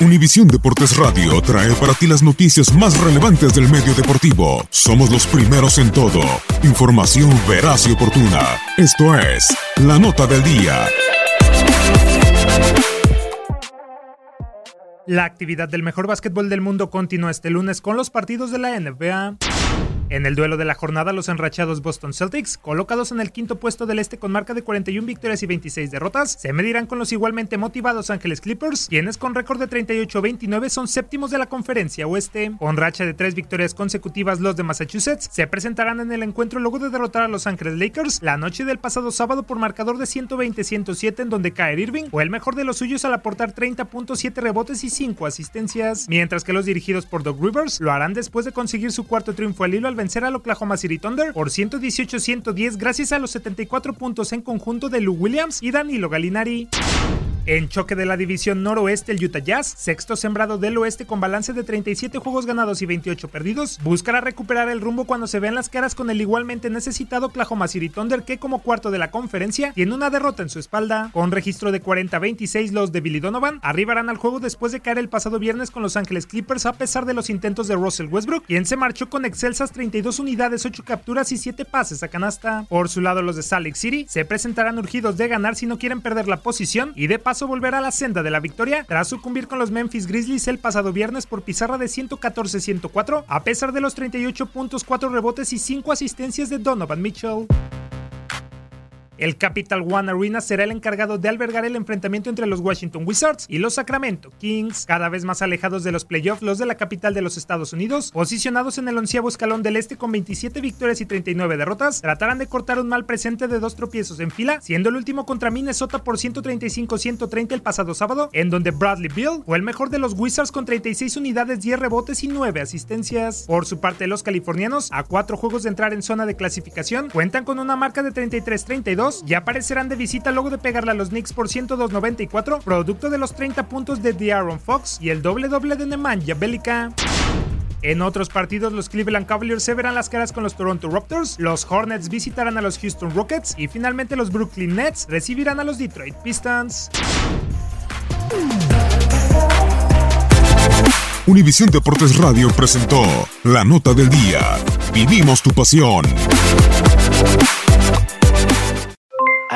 Univisión Deportes Radio trae para ti las noticias más relevantes del medio deportivo. Somos los primeros en todo. Información veraz y oportuna. Esto es La Nota del Día. La actividad del mejor básquetbol del mundo continúa este lunes con los partidos de la NBA. En el duelo de la jornada, los enrachados Boston Celtics, colocados en el quinto puesto del este con marca de 41 victorias y 26 derrotas, se medirán con los igualmente motivados Ángeles Clippers, quienes con récord de 38-29 son séptimos de la conferencia oeste. Con racha de tres victorias consecutivas, los de Massachusetts se presentarán en el encuentro luego de derrotar a Los Ángeles Lakers la noche del pasado sábado por marcador de 120-107 en donde Kyrie Irving fue el mejor de los suyos al aportar 30.7 rebotes y 5 asistencias, mientras que los dirigidos por Doug Rivers lo harán después de conseguir su cuarto triunfo al hilo al vencer al Oklahoma City Thunder por 118-110 gracias a los 74 puntos en conjunto de Lou Williams y Danilo Gallinari. En choque de la división noroeste, el Utah Jazz, sexto sembrado del oeste con balance de 37 juegos ganados y 28 perdidos, buscará recuperar el rumbo cuando se vean las caras con el igualmente necesitado Oklahoma City Thunder que como cuarto de la conferencia tiene una derrota en su espalda. Con registro de 40-26 los de Billy Donovan arribarán al juego después de caer el pasado viernes con Los Ángeles Clippers a pesar de los intentos de Russell Westbrook, quien se marchó con excelsas 32 unidades, 8 capturas y 7 pases a canasta. Por su lado los de Salt Lake City se presentarán urgidos de ganar si no quieren perder la posición y de paso volver a la senda de la victoria tras sucumbir con los Memphis Grizzlies el pasado viernes por pizarra de 114-104 a pesar de los 38 puntos, 4 rebotes y 5 asistencias de Donovan Mitchell. El Capital One Arena será el encargado de albergar el enfrentamiento entre los Washington Wizards y los Sacramento Kings, cada vez más alejados de los playoffs, los de la capital de los Estados Unidos, posicionados en el onceavo escalón del este con 27 victorias y 39 derrotas, tratarán de cortar un mal presente de dos tropiezos en fila, siendo el último contra Minnesota por 135-130 el pasado sábado, en donde Bradley Bill fue el mejor de los Wizards con 36 unidades, 10 rebotes y 9 asistencias. Por su parte, los californianos, a cuatro juegos de entrar en zona de clasificación, cuentan con una marca de 33-32 y aparecerán de visita luego de pegarle a los Knicks por 102.94, producto de los 30 puntos de De'Aaron Fox y el doble doble de Nemanja Belica. En otros partidos, los Cleveland Cavaliers se verán las caras con los Toronto Raptors, los Hornets visitarán a los Houston Rockets y finalmente los Brooklyn Nets recibirán a los Detroit Pistons. Univisión Deportes Radio presentó La Nota del Día. Vivimos tu pasión.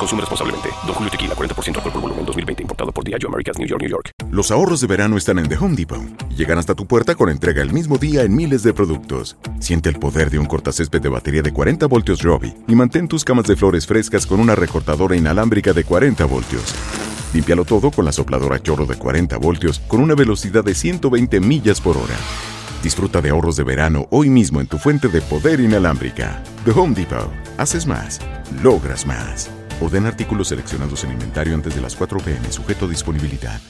Consume responsablemente. Don Julio Tequila, 40% alcohol por volumen, 2020. Importado por Diageo Americas, New York, New York. Los ahorros de verano están en The Home Depot. Llegan hasta tu puerta con entrega el mismo día en miles de productos. Siente el poder de un cortacésped de batería de 40 voltios Robbie y mantén tus camas de flores frescas con una recortadora inalámbrica de 40 voltios. Límpialo todo con la sopladora chorro de 40 voltios con una velocidad de 120 millas por hora. Disfruta de ahorros de verano hoy mismo en tu fuente de poder inalámbrica. The Home Depot. Haces más. Logras más. Orden artículos seleccionados en inventario antes de las 4 pm, sujeto a disponibilidad.